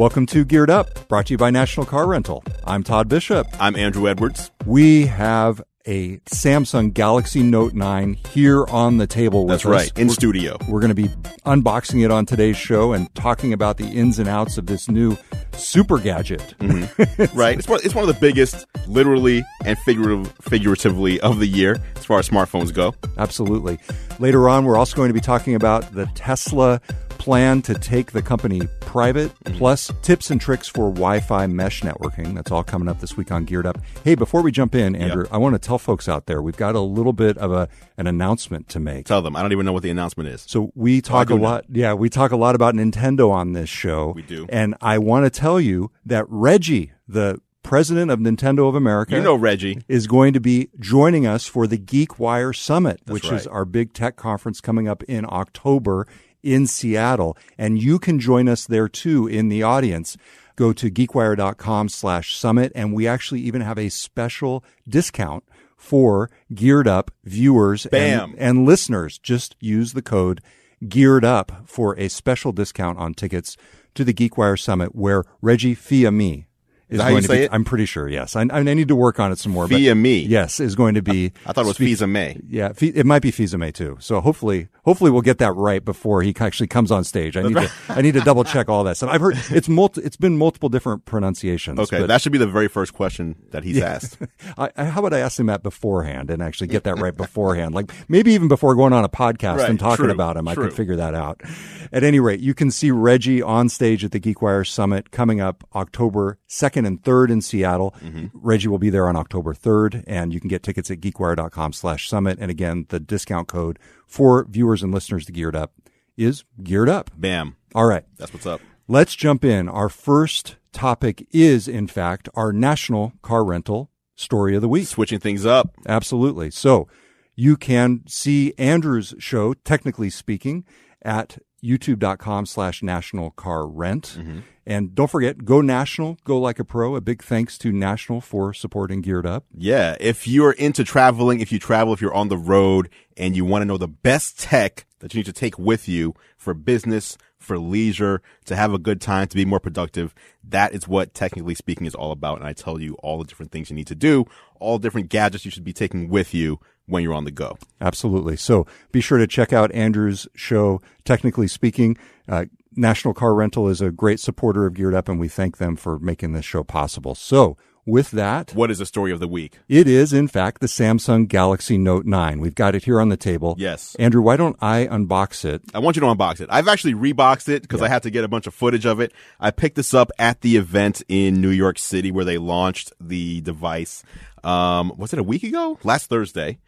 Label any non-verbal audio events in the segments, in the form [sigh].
Welcome to Geared Up, brought to you by National Car Rental. I'm Todd Bishop. I'm Andrew Edwards. We have a Samsung Galaxy Note 9 here on the table with That's us. right, in We're- studio. We're going to be unboxing it on today's show and talking about the ins and outs of this new super gadget. Mm-hmm. [laughs] Right? It's one, it's one of the biggest, literally and figurative, figuratively, of the year as far as smartphones go. Absolutely. Later on, we're also going to be talking about the Tesla plan to take the company private, mm-hmm. plus tips and tricks for Wi Fi mesh networking. That's all coming up this week on Geared Up. Hey, before we jump in, Andrew, I want to tell folks out there we've got a little bit of a, an announcement to make. Tell them. I don't even know what the announcement is. So we talk a know. lot. Yeah, we talk a lot about Nintendo on this show. We do. And I want to tell you that Reggie, the president of Nintendo of America, You know Reggie. is going to be joining us for the GeekWire Summit, which is our big tech conference coming up in October in Seattle. And you can join us there too in the audience. Go to geekwire.com slash summit. And we actually even have a special discount for geared up viewers Bam. and, and listeners. Just use the code geared up for a special discount on tickets to the GeekWire Summit where Reggie Fia-Me is that how you say be. it? I'm pretty sure. Yes, I, I need to work on it some more. but Via me. Yes, is going to be. I thought it was speak- Visa May. Yeah, it might be Fizame too. So hopefully, hopefully we'll get that right before he actually comes on stage. I need to, I need to double check all that stuff. I've heard it's multi, it's been multiple different pronunciations. Okay, but that should be the very first question that he's asked. [laughs] I, I, how about I ask him that beforehand and actually get that right beforehand? Like maybe even before going on a podcast Right, and talking true, about him, I could figure that out. At any rate, you can see Reggie on stage at the GeekWire Summit coming up October 2nd and 3rd in Seattle. Mm-hmm. Reggie will be there on October 3rd, and you can get tickets at geekwire.com slash summit. And again, the discount code for viewers and listeners to Geared Up is Geared Up. Bam. All right. That's what's up. Let's jump in. Our first topic is, in fact, our national car rental story of the week. Switching things up. Absolutely. So you can see Andrew's show, technically speaking, at youtube.com slash national car rent. And don't forget, go national, go like a pro. A big thanks to National for supporting Geared Up. Yeah. If you're into traveling, if you travel, if you're on the road and you want to know the best tech that you need to take with you for business, for leisure, to have a good time, to be more productive, that is what technically speaking is all about. And I tell you all the different things you need to do, all different gadgets you should be taking with you when you're on the go. Absolutely. So be sure to check out Andrew's show, technically speaking. Uh, National Car Rental is a great supporter of Geared Up, and we thank them for making this show possible. So with that, What is the story of the week? It is, in fact, the Samsung Galaxy Note 9. We've got it here on the table. Yes. Andrew, why don't I unbox it? I want you to unbox it. I've actually reboxed it because I had to get a bunch of footage of it. I picked this up at the event in New York City where they launched the device. Um, was it a week ago? Last Thursday.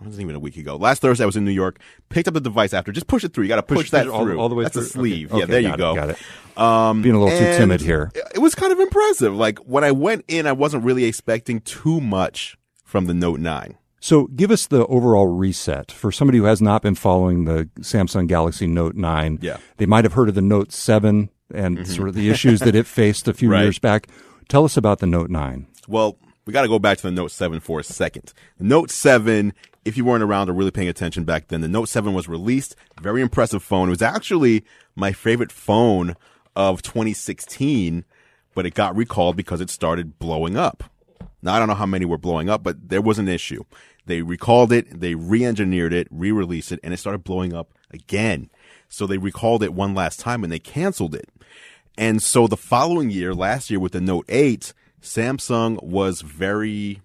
It wasn't even a week ago. Last Thursday, I was in New York. Picked up the device after. Just push it through. You got to push, Push- that all- through. all the way That's through? a sleeve. Okay. Yeah, Okay, there you got it, go. got it. Um, Being a little too timid here. It was kind of impressive. Like when I went in, I wasn't really expecting too much from the Note 9. So give us the overall reset for somebody who has not been following the Samsung Galaxy Note 9. Yeah. Mm-hmm. They might have heard of the Note 7 and sort of the issues that it [laughs] faced a few Right. years back. Tell us about the Note 9. Well, we got to go back to the Note 7 for a second. The Note 7, if you weren't around or really paying attention back then, the Note 7 was released. Very impressive phone. It was actually my favorite phone of 2016, but it got recalled because it started blowing up. Now, I don't know how many were blowing up, but there was an issue. They recalled it, they re engineered it, re released it, and it started blowing up again. So they recalled it one last time and they canceled it. And so the following year, last year with the Note 8, Samsung was very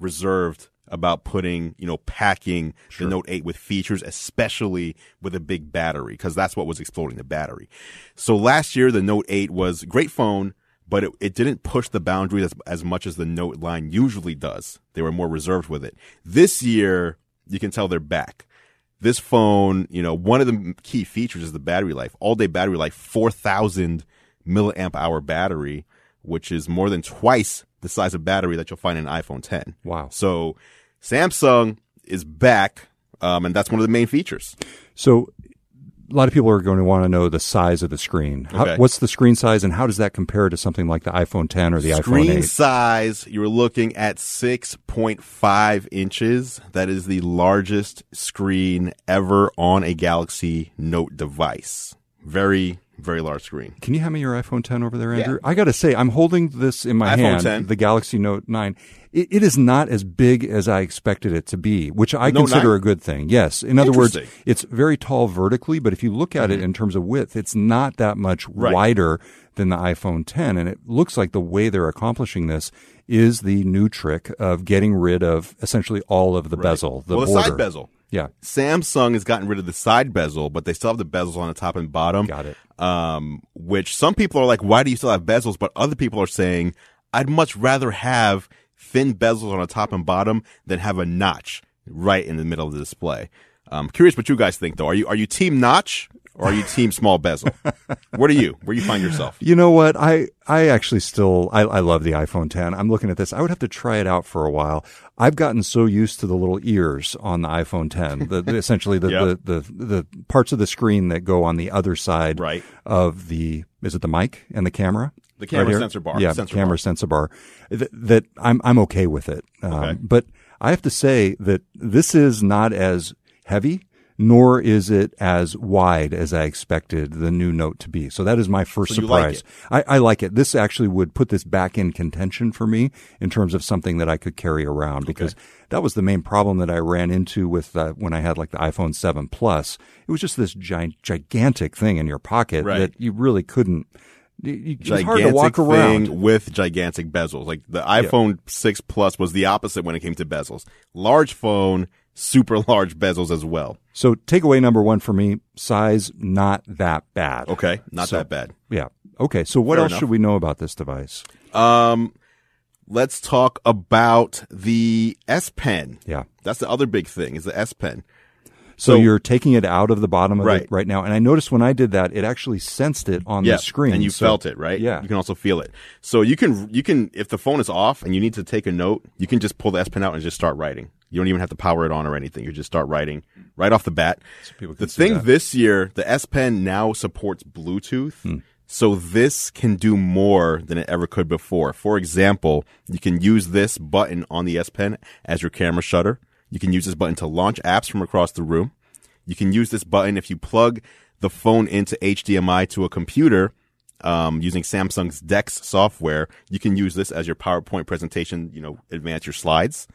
reserved about putting, you know, packing the Note 8 with features, especially with a big battery, because that's what was exploding the battery. So last year, the Note 8 was great phone, but it, it didn't push the boundaries as, as much as the Note line usually does. They were more reserved with it. This year, you can tell they're back. This phone, you know, one of the key features is the battery life. All day battery life, 4,000 milliamp hour battery, which is more than twice the size of battery that you'll find in an iPhone 10. Wow. So Samsung is back, um, and that's one of the main features. So a lot of people are going to want to know the size of the screen. How, Okay. What's the screen size and how does that compare to something like the iPhone 10 or the Screen iPhone 8? Screen size, you're looking at 6.5 inches. That is the largest screen ever on a Galaxy Note device. Very, very large screen. Can you hand me your iPhone 10 over there, Andrew? I got to say, I'm holding this in my iPhone hand, 10. the Galaxy Note 9. It, it is not as big as I expected it to be, which I Note consider 9? a good thing. Yes. In other words, it's very tall vertically, but if you look at it in terms of width, it's not that much Mm-hmm. Right. wider than the iPhone 10. And it looks like the way they're accomplishing this is the new trick of getting rid of essentially all of the bezel, the well, the side bezel. Yeah. Samsung has gotten rid of the side bezel, but they still have the bezels on the top and bottom. Got it. Um, which some people are like, why do you still have bezels? But other people are saying, I'd much rather have thin bezels on the top and bottom than have a notch right in the middle of the display. Um, curious what you guys think though. Are you, are you team notch or are you team small bezel? What are you? Where do you find yourself? You know what? I, I actually still, I, I love the iPhone 10. I'm looking at this. I would have to try it out for a while. I've gotten so used to the little ears on the iPhone 10, the, the- [laughs] essentially the, Yep. the, the, the parts of the screen that go on the other side Right. of the, is it the mic and the camera? The camera here? sensor bar. Yeah, Sensor camera bar. sensor bar. That, that I'm, I'm okay with it. Um, Okay. But I have to say that this is not as heavy, nor is it as wide as I expected the new Note to be. So that is my first So you like surprise. I, I like it. This actually would put this back in contention for me in terms of something that I could carry around because that was the main problem that I ran into with uh, when I had like the iPhone 7 Plus. It was just this gi- gigantic thing in your pocket Right. that you really couldn't. you- you- hard to walk around. with gigantic bezels. Like the iPhone 6 Plus was the opposite when it came to bezels. Large phone, super [laughs] large bezels as well. So takeaway number one for me: size not that bad. Okay, not So- that bad. Yeah. Okay. So what Fair else enough. should we know about this device? Um, let's talk about the S Pen. Yeah. That's the other big thing is the S Pen. So, So- you're taking it out of the bottom of Right. it right now, and I noticed when I did that, it actually sensed it on Yeah, the screen, and you So- felt it, right? Yeah. you can also feel it. So you can you can if the phone is off and you need to take a note, you can just pull the S Pen out and just start writing. You don't even have to power it on or anything. You just start writing right off the bat. can the thing that. this year, the S Pen now supports Bluetooth. Hmm. So this can do more than it ever could before. For example, you can use this button on the S Pen as your camera shutter. You can use this button to launch apps from across the room. You can use this button if you plug the phone into HDMI to a computer um, using Samsung's Dex software. You can use this as your PowerPoint presentation, you know, advance your slides.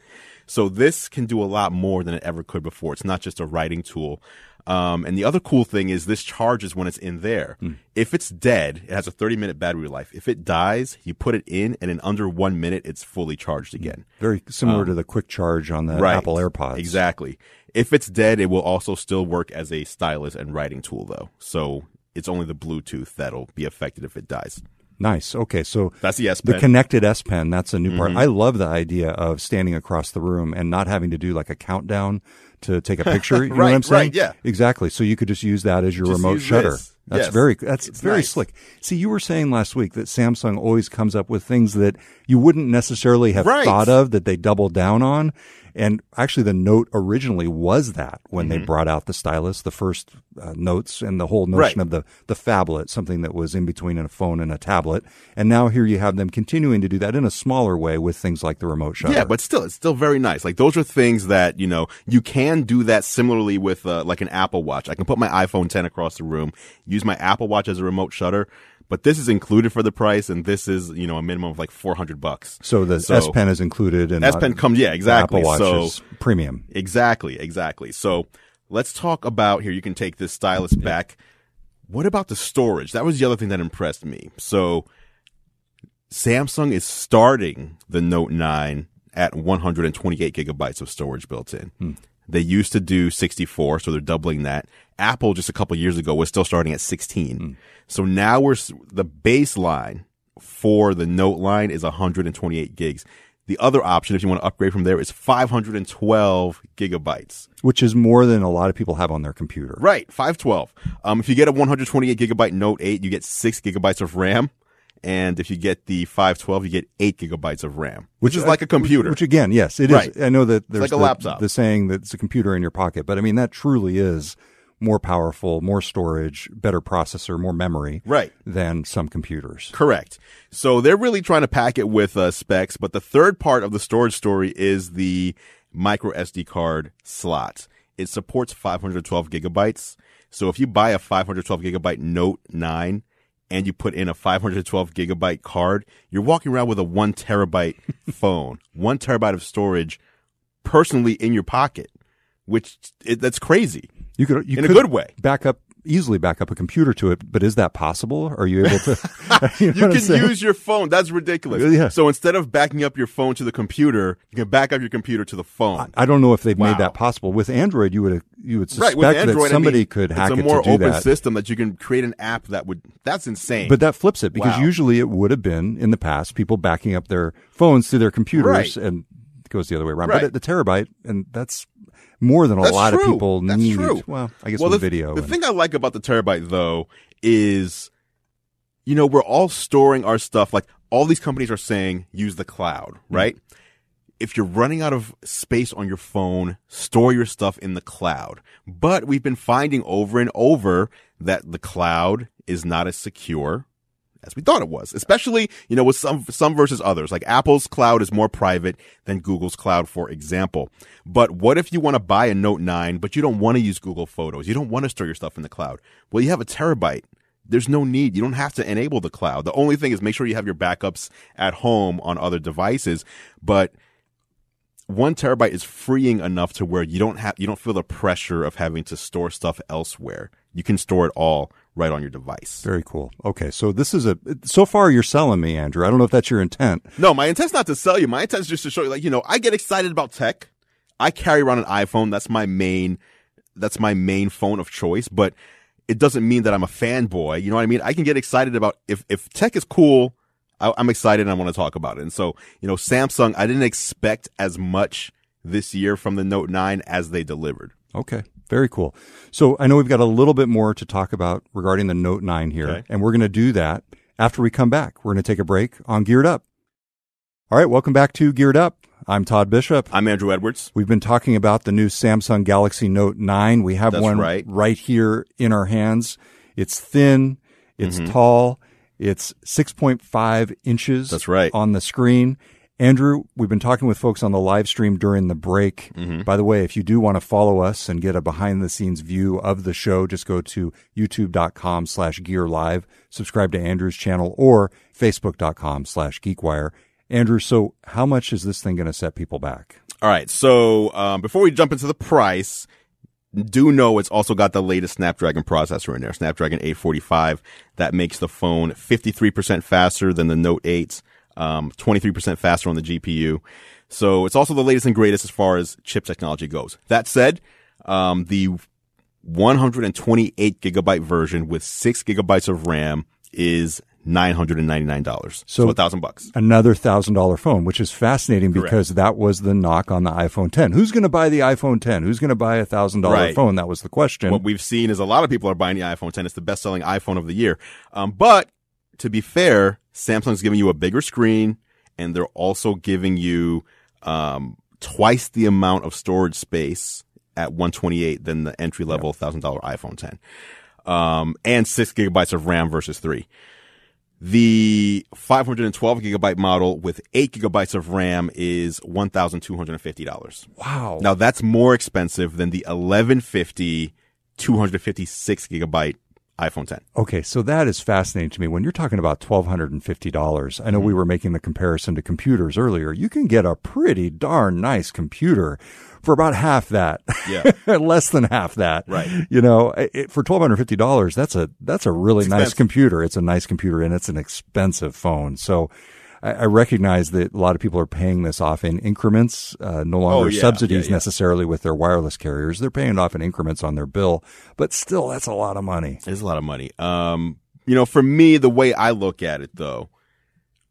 So this can do a lot more than it ever could before. It's not just a writing tool. Um, and the other cool thing is this charges when it's in there. If it's dead, it has a 30 minute battery life. If it dies, you put it in and in under one minute, it's fully charged again. very similar to the quick charge on the Um, Right. Apple AirPods. Exactly. If it's dead, it will also still work as a stylus and writing tool though. So it's only the Bluetooth that'll be affected if it dies. Nice. Okay. So That's the S Pen. the connected S Pen, that's a new part. Mm-hmm. I love the idea of standing across the room and not having to do like a countdown to take a picture. [laughs] You know what I'm saying? right, yeah. Exactly. So you could just use that as your Just remote shutter. this. That's Yes. very that's It's very nice. slick. See, you were saying last week that Samsung always comes up with things that you wouldn't necessarily have Right. thought of that they double down on. And actually, the Note originally was that when Mm-hmm. they brought out the stylus, the first uh, notes, and the whole notion Right. of the the phablet, something that was in between a phone and a tablet. And now here you have them continuing to do that in a smaller way with things like the remote shutter. Yeah, but still, it's still very nice. Like those are things that you know you can do that similarly with uh, like an Apple Watch. I can put my iPhone 10 across the room, use my Apple Watch as a remote shutter, but this is included for the price, and this is you know a minimum of like 400 bucks. so the So- S Pen is included, and S Pen comes, yeah, exactly. Apple Watch so is premium. Exactly, exactly. So let's talk about here. You can take this stylus back. What about the storage? That was the other thing that impressed me. So Samsung is starting the Note 9 at 128 gigabytes of storage built in. Hmm. They used to do 64, so they're doubling that. Apple just a couple years ago was still starting at 16. So now we're the baseline for the Note line is 128 gigs. The other option, if you want to upgrade from there, is 512 gigabytes. which is more than a lot of people have on their computer. Right, 512. Um, if you get a 128 gigabyte Note 8, you get six gigabytes of RAM. And if you get the 512, you get eight gigabytes of RAM, which, is like a computer. Which again, yes, it is. Right. I know that there's like a the, laptop. the saying that it's a computer in your pocket, but I mean that truly is more powerful, more storage, better processor, more memory, Right. than some computers. Correct. So they're really trying to pack it with uh, specs, but the third part of the storage story is the micro SD card slot. it supports 512 gigabytes. So if you buy a 512 gigabyte Note 9 and you put in a 512 gigabyte card, you're walking around with a one terabyte [laughs] phone, one terabyte of storage personally in your pocket, which it, that's crazy. You could you In a good way. back up easily back up a computer to it, but is that possible? Are you able to? [laughs] [laughs] you, know You can use your phone. That's ridiculous. Uh, yeah. So instead of backing up your phone to the computer, you can back up your computer to the phone. I don't know if they've Wow. made that possible with Android. You would you would suspect with Android, that somebody I mean, could hack it's a it more to do open that. system that you can create an app that would. That's insane. But that flips it because Wow. usually it would have been in the past people backing up their phones to their computers Right. and it goes the other way around. Right. But the terabyte and that's more than a That's lot true. of people That's need. true. Well, I guess well, with the, video. The and- thing I like about the terabyte though is, you know, we're all storing our stuff. Like all these companies are saying, use the cloud, Hmm. right? If you're running out of space on your phone, store your stuff in the cloud. But we've been finding over and over that the cloud is not as secure as we thought it was, especially, you know, with some, some versus others. Like Apple's cloud is more private than Google's cloud, for example. But what if you want to buy a Note 9, but you don't want to use Google Photos? You don't want to store your stuff in the cloud. Well, you have a terabyte. There's no need. You don't have to enable the cloud. The only thing is make sure you have your backups at home on other devices. But one terabyte is freeing enough to where you don't have, you don't feel the pressure of having to store stuff elsewhere. You can store it all right on your device. Very cool. Okay, so this is a. So far, you're selling me, Andrew. I don't know if that's your intent. No, my intent's not to sell you. My intent is just to show you, like, you know, I get excited about tech. I carry around an iPhone. That's my main, that's my main phone of choice, but it doesn't mean that I'm a fanboy. You know what I mean? I can get excited about if, if tech is cool, I, I'm excited and I want to talk about it. And so, you know, Samsung, I didn't expect as much this year from the Note 9 as they delivered. Okay, very cool. So I know we've got a little bit more to talk about regarding the Note 9 here, Okay. and we're going to do that after we come back. We're going to take a break on Geared Up. All right, welcome back to Geared Up. I'm Todd Bishop. I'm Andrew Edwards. We've been talking about the new Samsung Galaxy Note 9. We have That's one right. right here in our hands. It's thin, it's Mm-hmm. tall, it's 6.5 inches That's right. on the screen. Andrew, we've been talking with folks on the live stream during the break. Mm-hmm. By the way, if you do want to follow us and get a behind the scenes view of the show, just go to youtube.com slash gear live, subscribe to Andrew's channel or facebook.com slash geekwire. Andrew, so how much is this thing going to set people back? All right. So um, before we jump into the price, do know it's also got the latest Snapdragon processor in there, Snapdragon 845. That makes the phone 53% faster than the Note 8, um, 23% faster on the GPU. So it's also the latest and greatest as far as chip technology goes. That said, um, the 128 gigabyte version with six gigabytes of RAM is $999. So, So- a thousand bucks. another thousand dollar phone, which is fascinating because that was the knock on the iPhone 10. Who's going to buy the iPhone 10? Who's going to buy a thousand dollar phone? That was the question. what we've seen is a lot of people are buying the iPhone 10. It's the best selling iPhone of the year. Um, but to be fair, Samsung's giving you a bigger screen and they're also giving you, um, twice the amount of storage space at 128 than the entry level thousand dollar iPhone 10. Um, and six gigabytes of RAM versus three. The 512 gigabyte model with eight gigabytes of RAM is $1,250. wow. Now that's more expensive than the 1150 256 gigabyte iPhone 10. Okay, so that is fascinating to me. When you're talking about twelve hundred and fifty dollars, I know Mm-hmm. we were making the comparison to computers earlier. You can get a pretty darn nice computer for about half that. Yeah. [laughs] less than half that. Right. You know, it, for twelve hundred fifty dollars, that's a that's a really nice expensive. computer. It's a nice computer, and it's an expensive phone. So. I I recognize that a lot of people are paying this off in increments, uh, no longer Oh, yeah, subsidies yeah, yeah. necessarily with their wireless carriers. They're paying it off in increments on their bill, but still, that's a lot of money. It is a lot of money. Um, you know, for me, the way I look at it though,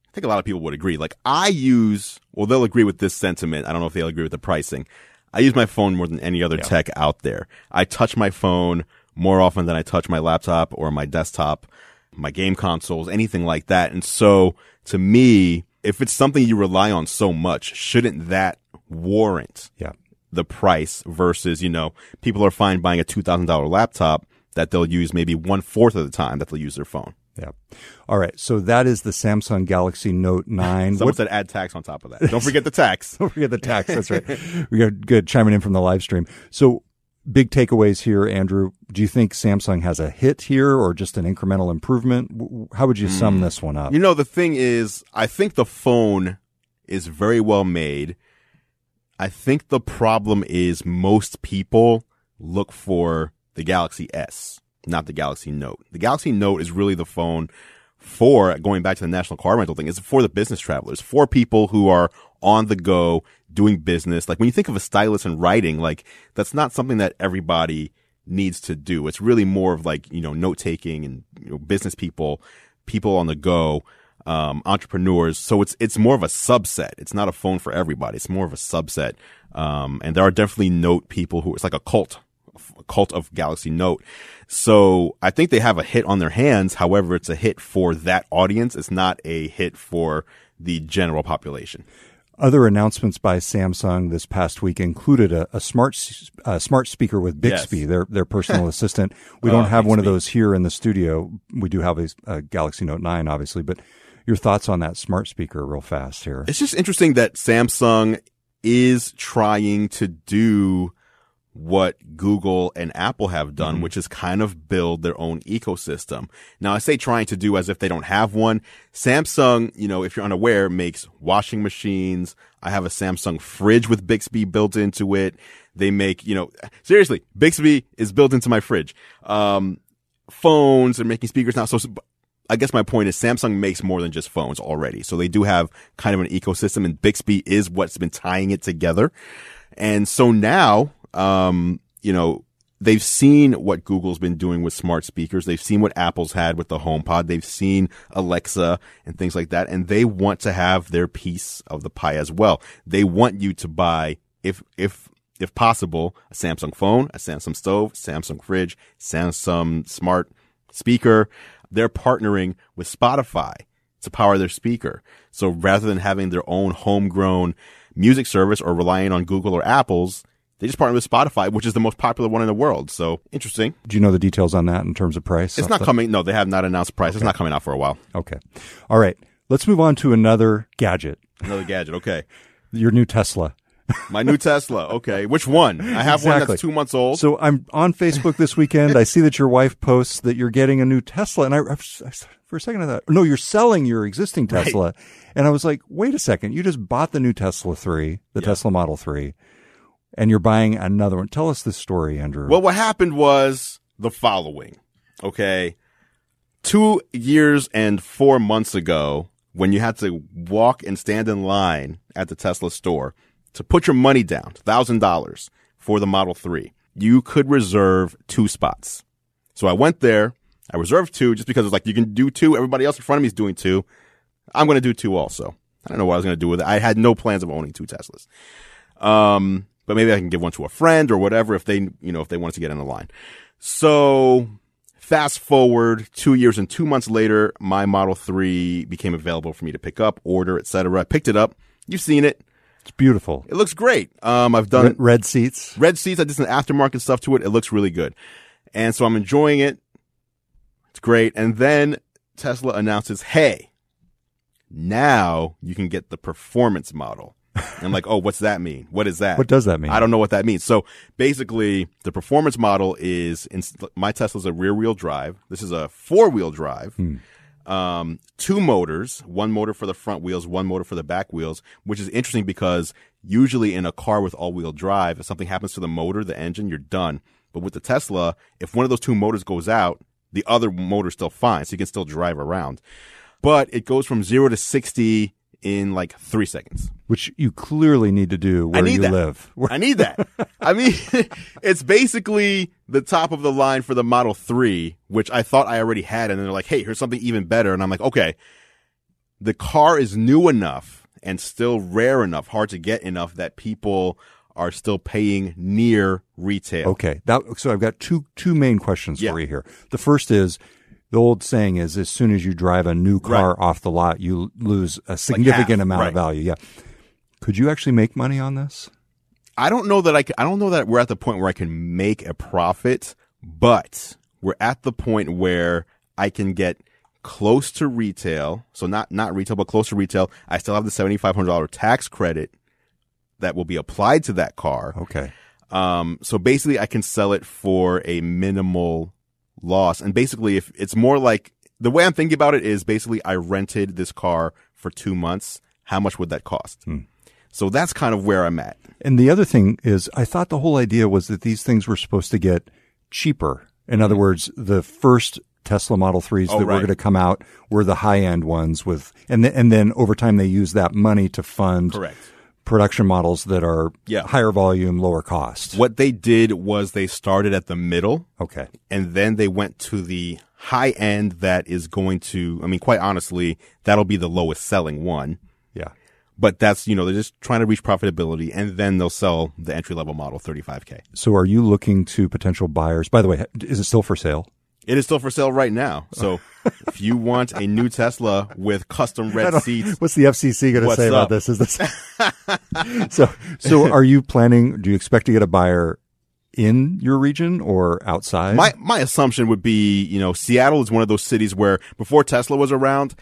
I think a lot of people would agree. Like I use, well, they'll agree with this sentiment. I don't know if they'll agree with the pricing. I use my phone more than any other tech out there. I touch my phone more often than I touch my laptop or my desktop, my game consoles, anything like that. And so to me, if it's something you rely on so much, shouldn't that warrant Yeah. the price versus, you know, people are fine buying a $2,000 laptop that they'll use maybe one fourth of the time that they'll use their phone. Yeah. All right. So that is the Samsung Galaxy Note 9. Someone What, said add tax on top of that. Don't forget the tax. [laughs] don't forget the tax. That's right. We got good chiming in from the live stream. So big takeaways here, Andrew. Do you think Samsung has a hit here or just an incremental improvement? How would you hmm. sum this one up? You know, the thing is, I think the phone is very well made. I think the problem is most people look for the Galaxy S, not the Galaxy Note. The Galaxy Note is really the phone for going back to the national car rental thing. It's for the business travelers, for people who are on the go doing business. Like when you think of a stylus and writing, like that's not something that everybody needs to do. It's really more of like, you know, note taking and you know, business people, people on the go, um, entrepreneurs. So it's, it's more of a subset. It's not a phone for everybody. It's more of a subset. Um, and there are definitely note people who, it's like a cult, cult of Galaxy Note. So I think they have a hit on their hands. However, it's a hit for that audience. It's not a hit for the general population. Other announcements by Samsung this past week included a, a smart uh, smart speaker with Bixby, Yes. their their personal [laughs] assistant. We Oh, don't have one of those here in the studio. We do have a, a Galaxy Note 9, obviously, but your thoughts on that smart speaker, real fast here. It's just interesting that Samsung is trying to do what Google and Apple have done, which is kind of build their own ecosystem. Now I say trying to do as if they don't have one. Samsung, you know, if you're unaware, makes washing machines. I have a Samsung fridge with Bixby built into it. They make, you know, seriously, Bixby is built into my fridge. Um, phones, they're making speakers now. So I guess my point is Samsung makes more than just phones already. So they do have kind of an ecosystem and Bixby is what's been tying it together. And so now, um, you know, they've seen what Google's been doing with smart speakers. They've seen what Apple's had with the HomePod. They've seen Alexa and things like that. And they want to have their piece of the pie as well. They want you to buy, if, if, if possible, a Samsung phone, a Samsung stove, Samsung fridge, Samsung smart speaker. They're partnering with Spotify to power their speaker. So rather than having their own homegrown music service or relying on Google or Apple's, they just partnered with Spotify, which is the most popular one in the world. So interesting. Do you know the details on that in terms of price? It's not coming. No, they have not announced price. It's not coming out for a while. Okay. All right. Let's move on to another gadget. Another gadget. Okay. Your new Tesla. My new Tesla. Okay. Which one? I have one Exactly. that's two months old. So I'm on Facebook this weekend. I see that your wife posts that you're getting a new Tesla, and I, I for a second I thought, no, you're selling your existing Tesla, and I was like, wait a second, you just bought the new Tesla three, the Tesla Model three, and you're buying another one. Tell us this story, Andrew. Well, what happened was the following. Okay. Two years and four months ago, when you had to walk and stand in line at the Tesla store to put your money down, $1,000 for the Model 3, you could reserve two spots. So I went there. I reserved two just because it's like, you can do two. Everybody else in front of me is doing two. I'm going to do two also. I don't know what I was going to do with it. I had no plans of owning two Teslas. Um, but maybe I can give one to a friend or whatever if they, you know, if they wanted to get in the line. So fast forward two years and two months later, my Model 3 became available for me to pick up, order, etc. I picked it up. You've seen it. it's beautiful. It looks great. Um, I've done Red, red seats. red seats. I did some aftermarket stuff to it. It looks really good. And so I'm enjoying it. It's great. And then Tesla announces, Hey, now you can get the performance model. And I'm like, Oh, what's that mean? What is that? What does that mean? I don't know what that means. So basically the performance model is in, my Tesla's a rear wheel drive. This is a four wheel drive. Um, two motors, one motor for the front wheels, one motor for the back wheels, which is interesting because usually in a car with all wheel drive, if something happens to the motor, the engine, you're done. But with the Tesla, if one of those two motors goes out, the other motor's still fine, so you can still drive around. But it goes from zero to 60 in like three seconds. Which you clearly need to do where need you that. live. [laughs] I need that. I mean, [laughs] it's basically the top of the line for the Model 3, which I thought I already had. And then they're like, hey, here's something even better. And I'm like, okay, the car is new enough and still rare enough, hard to get enough that people are still paying near retail. Okay. That, so I've got two two main questions Yeah. for you here. The first is the old saying is as soon as you drive a new car off the lot, you lose a significant amount right. of value. Yeah. Could you actually make money on this? I don't know that I I don't know that we're at the point where I can make a profit, but we're at the point where I can get close to retail. So not, not retail, but close to retail. I still have the $7,500 tax credit that will be applied to that car. Okay. Um, so basically, I can sell it for a minimal loss. And basically, if it's more like the way I'm thinking about it is basically I rented this car for two months. How much would that cost? Hmm. So that's kind of where I'm at. And the other thing is, I thought the whole idea was that these things were supposed to get cheaper. In other words, the first Tesla Model 3s Oh, that were going to come out were the high end ones with, and, th- and then over time they use that money to fund Correct. Production models that are Yeah. higher volume, lower cost. What they did was they started at the middle Okay. and then they went to the high end that is going to, I mean, quite honestly, that'll be the lowest selling one. Yeah. But that's, you know, they're just trying to reach profitability and then they'll sell the entry level model 35K. So are you looking to potential buyers? By the way, is it still for sale? It is still for sale right now. So [laughs] if you want a new Tesla with custom red seats, What's the FCC going to say about this? Is this [laughs] so? So, are you planning? Do you expect to get a buyer in your region or outside? my, my assumption would be, you know, Seattle is one of those cities where before Tesla was around,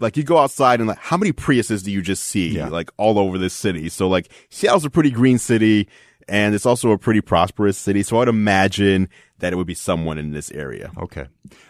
like you go outside and like, how many Priuses do you just see Yeah. like all over this city? So like Seattle's a pretty green city and it's also a pretty prosperous city. So I'd imagine that it would be someone in this area. okay,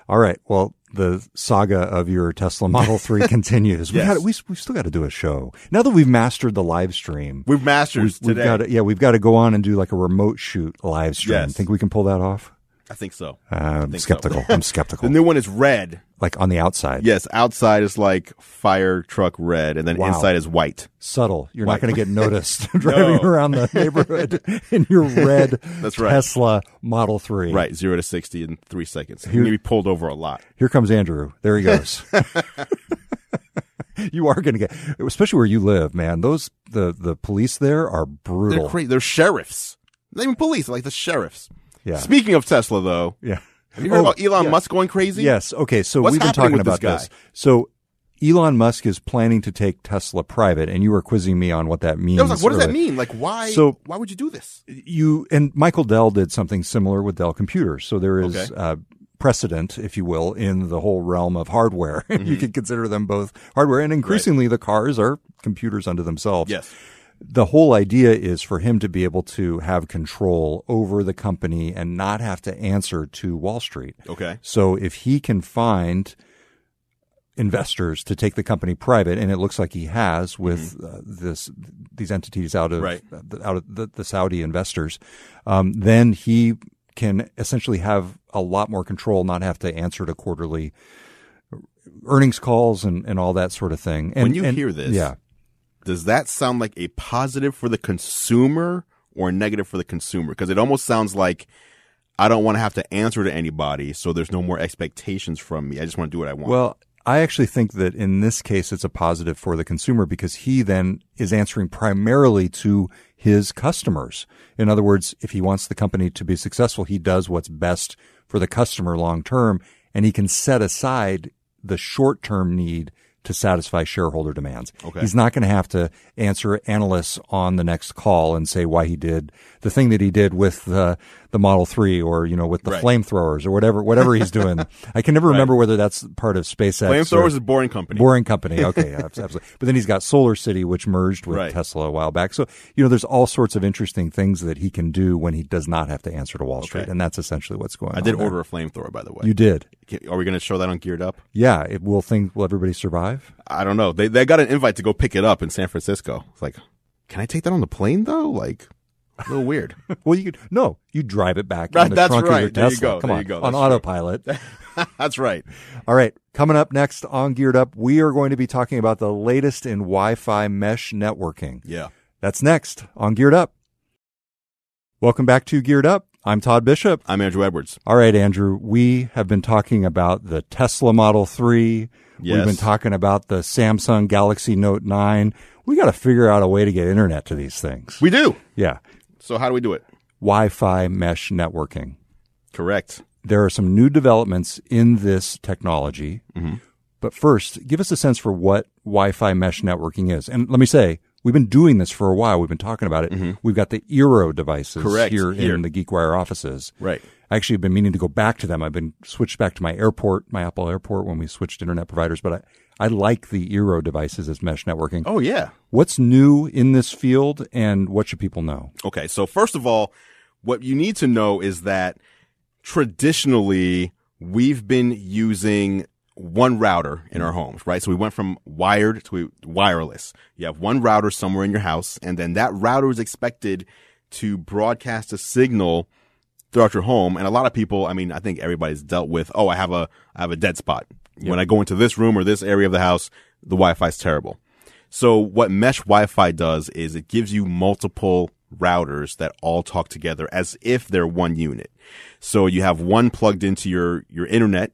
all right. Well, the saga of your Tesla Model Three [laughs] continues. We Yes. got we we still got to do a show now that we've mastered the live stream. We've mastered We've today. got to, yeah, we've got to go on and do like a remote shoot live stream. Yes. Think we can pull that off? I think so. Uh, I'm think so. skeptical. I'm skeptical. [laughs] The new one is red. like on the outside, Yes, outside is like fire truck red, and then Wow. inside is white. subtle. You're White. not going to get [laughs] noticed [laughs] driving No. around the neighborhood in your red That's right. Tesla Model 3. Right, zero to sixty in three seconds. You're be pulled over a lot. Here comes Andrew. There he goes. you are going to get, especially where you live, man. Those the the police there are brutal. They're crazy. They're sheriffs. Not even police, like the sheriffs. Yeah. Speaking of Tesla, though, Yeah. have you heard Oh, about Elon yeah. Musk going crazy? Yes. Okay. So What's we've been talking this about guy? this. So Elon Musk is planning to take Tesla private, and you were quizzing me on what that means. I was like, what does that mean? Like, why? So- why would you do this? you and Michael Dell did something similar with Dell Computers. So there is Okay. uh, precedent, if you will, in the whole realm of hardware. [laughs] Mm-hmm. you could consider them both hardware, and increasingly the cars are computers unto themselves. Yes. The whole idea is for him to be able to have control over the company and not have to answer to Wall Street. Okay. So if he can find investors to take the company private, and it looks like he has with uh, this these entities out of Mm-hmm. Right. uh, the- out of the, the Saudi investors, um, then he can essentially have a lot more control, not have to answer to quarterly earnings calls and, and all that sort of thing. And, When you and- hear this, yeah, Does that sound like a positive for the consumer or a negative for the consumer? Because it almost sounds like I don't want to have to answer to anybody, so there's no more expectations from me. I just want to do what I want. Well, I actually think that in this case, it's a positive for the consumer because he then is answering primarily to his customers. In other words, if he wants the company to be successful, he does what's best for the customer long term and he can set aside the short term need to satisfy shareholder demands. Okay. He's not going to have to answer analysts on the next call and say why he did the thing that he did with the the Model 3 or you know with the Right. flamethrowers or whatever whatever he's [laughs] doing. I can never remember whether that's part of SpaceX. Flamethrowers is boring company. Boring company. [laughs] Okay, yeah, absolutely. But then he's got Solar City, which merged with Right. Tesla a while back. So, you know, there's all sorts of interesting things that he can do when he does not have to answer to Wall Street. And that's essentially what's going on. I did there. order a flamethrower, by the way. You did. Are we going to show that on Geared Up? Yeah. It will think, will everybody survive? I don't know. They they got an invite to go pick it up in San Francisco. It's like, can I take that on the plane though? Like, a little weird. [laughs] Well, you could, no, you drive it back Right, in the that's trunk right. of your There you Tesla. go. Come There on. you go. On autopilot. [laughs] That's right. All right. Coming up next on Geared Up, we are going to be talking about the latest in Wi-Fi mesh networking. Yeah. That's next on Geared Up. Welcome back to Geared Up. I'm Todd Bishop. I'm Andrew Edwards. All right, Andrew, we have been talking about the Tesla Model 3. Yes. We've been talking about the Samsung Galaxy Note 9. We got to figure out a way to get internet to these things. We do. Yeah. So how do we do it? Wi Fi mesh networking. Correct. There are some new developments in this technology. Mm-hmm. But first, give us a sense for what Wi Fi mesh networking is. And let me say, we've been doing this for a while. We've been talking about it. Mm-hmm. We've got the Eero devices Correct. here, Here. in the GeekWire offices. Right. I actually have been meaning to go back to them. I've been switched back to my airport, my Apple airport when we switched internet providers, but I, I like the Eero devices as mesh networking. Oh yeah. What's new in this field and what should people know? Okay. So first of all, what you need to know is that traditionally we've been using one router in our homes, right? So we went from wired to wireless. You have one router somewhere in your house, and then that router is expected to broadcast a signal throughout your home. And a lot of people, I mean, I think everybody's dealt with, oh, I have a, I have a dead spot. Yep. When I go into this room or this area of the house, the Wi-Fi is terrible. So what mesh Wi-Fi does is it gives you multiple routers that all talk together as if they're one unit. So you have one plugged into your, your internet,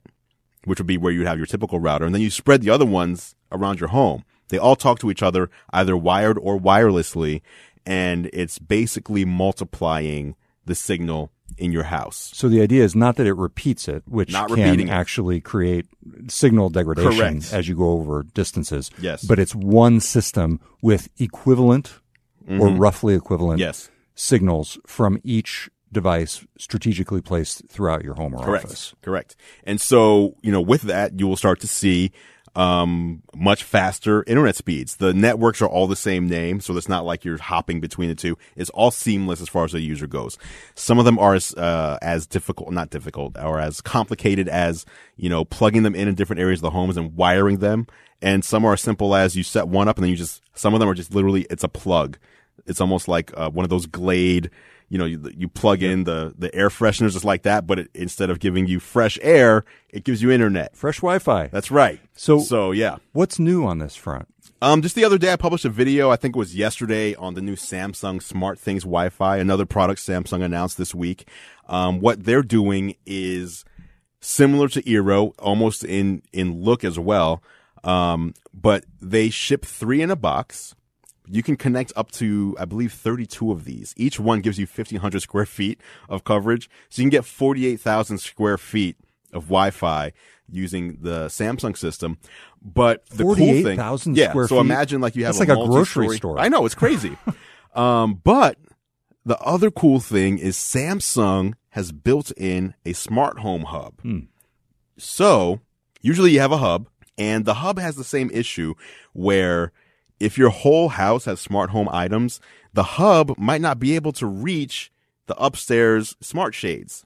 which would be where you would have your typical router, and then you spread the other ones around your home. They all talk to each other either wired or wirelessly, and it's basically multiplying the signal in your house. So the idea is not that it repeats it, which not can actually it. create signal degradation Correct. as you go over distances. Yes. But it's one system with equivalent mm-hmm. or roughly equivalent yes. signals from each device strategically placed throughout your home or Correct. office. Correct. And so, you know, with that, you will start to see um, much faster internet speeds. The networks are all the same name, so it's not like you're hopping between the two. It's all seamless as far as the user goes. Some of them are as, uh, as difficult, not difficult, or as complicated as, you know, plugging them in in different areas of the homes and wiring them. And some are as simple as you set one up and then you just, some of them are just literally, it's a plug. It's almost like uh, one of those Glade, you know, you, you plug in the, the air fresheners just like that, but it, instead of giving you fresh air, it gives you internet. Fresh Wi-Fi. That's right. So, so yeah. What's new on this front? Um, just the other day, I published a video. I think it was yesterday on the new Samsung Smart Things Wi-Fi, another product Samsung announced this week. Um, what they're doing is similar to Eero, almost in in look as well. Um, but they ship three in a box. You can connect up to, I believe, 32 of these. Each one gives you 1500 square feet of coverage. So you can get 48,000 square feet of Wi-Fi using the Samsung system. But the cool thing, yeah. so feet? imagine like you have That's a like a grocery store. I know it's crazy. [laughs] um, but the other cool thing is Samsung has built in a smart home hub. Hmm. So usually you have a hub and the hub has the same issue where if your whole house has smart home items, the hub might not be able to reach the upstairs smart shades.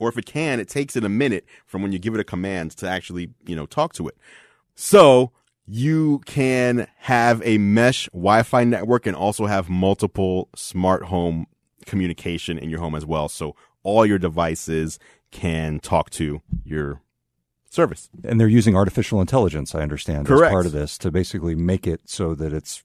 Or if it can, it takes it a minute from when you give it a command to actually, you know, talk to it. So you can have a mesh Wi-Fi network and also have multiple smart home communication in your home as well. So all your devices can talk to your service. And they're using artificial intelligence, I understand, Correct. as part of this to basically make it so that it's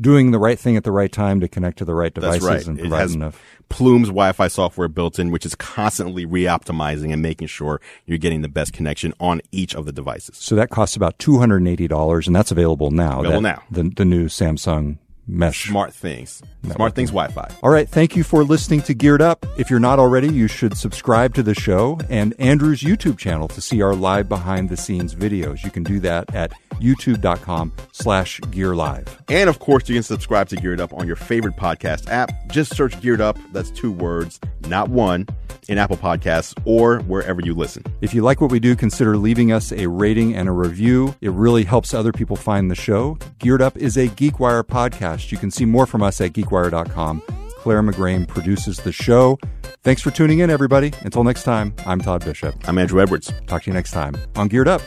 doing the right thing at the right time to connect to the right devices right. and It has enough. Plume's Wi-Fi software built in, which is constantly re-optimizing and making sure you're getting the best connection on each of the devices. So that costs about two hundred and eighty dollars, and that's available now. Available that, now. The the new Samsung Mesh Smart things. Smart things Wi-Fi. All right. Thank you for listening to Geared Up. If you're not already, you should subscribe to the show and Andrew's YouTube channel to see our live behind the scenes videos. You can do that at youtube.com slash gear live. And of course, you can subscribe to Geared Up on your favorite podcast app. Just search Geared Up. That's two words, not one, in Apple Podcasts or wherever you listen. If you like what we do, consider leaving us a rating and a review. It really helps other people find the show. Geared Up is a GeekWire podcast. You can see more from us at geekwire.com. Clare McGrane produces the show. Thanks for tuning in, everybody. Until next time, I'm Todd Bishop. I'm Andrew Edwards. Talk to you next time on Geared Up.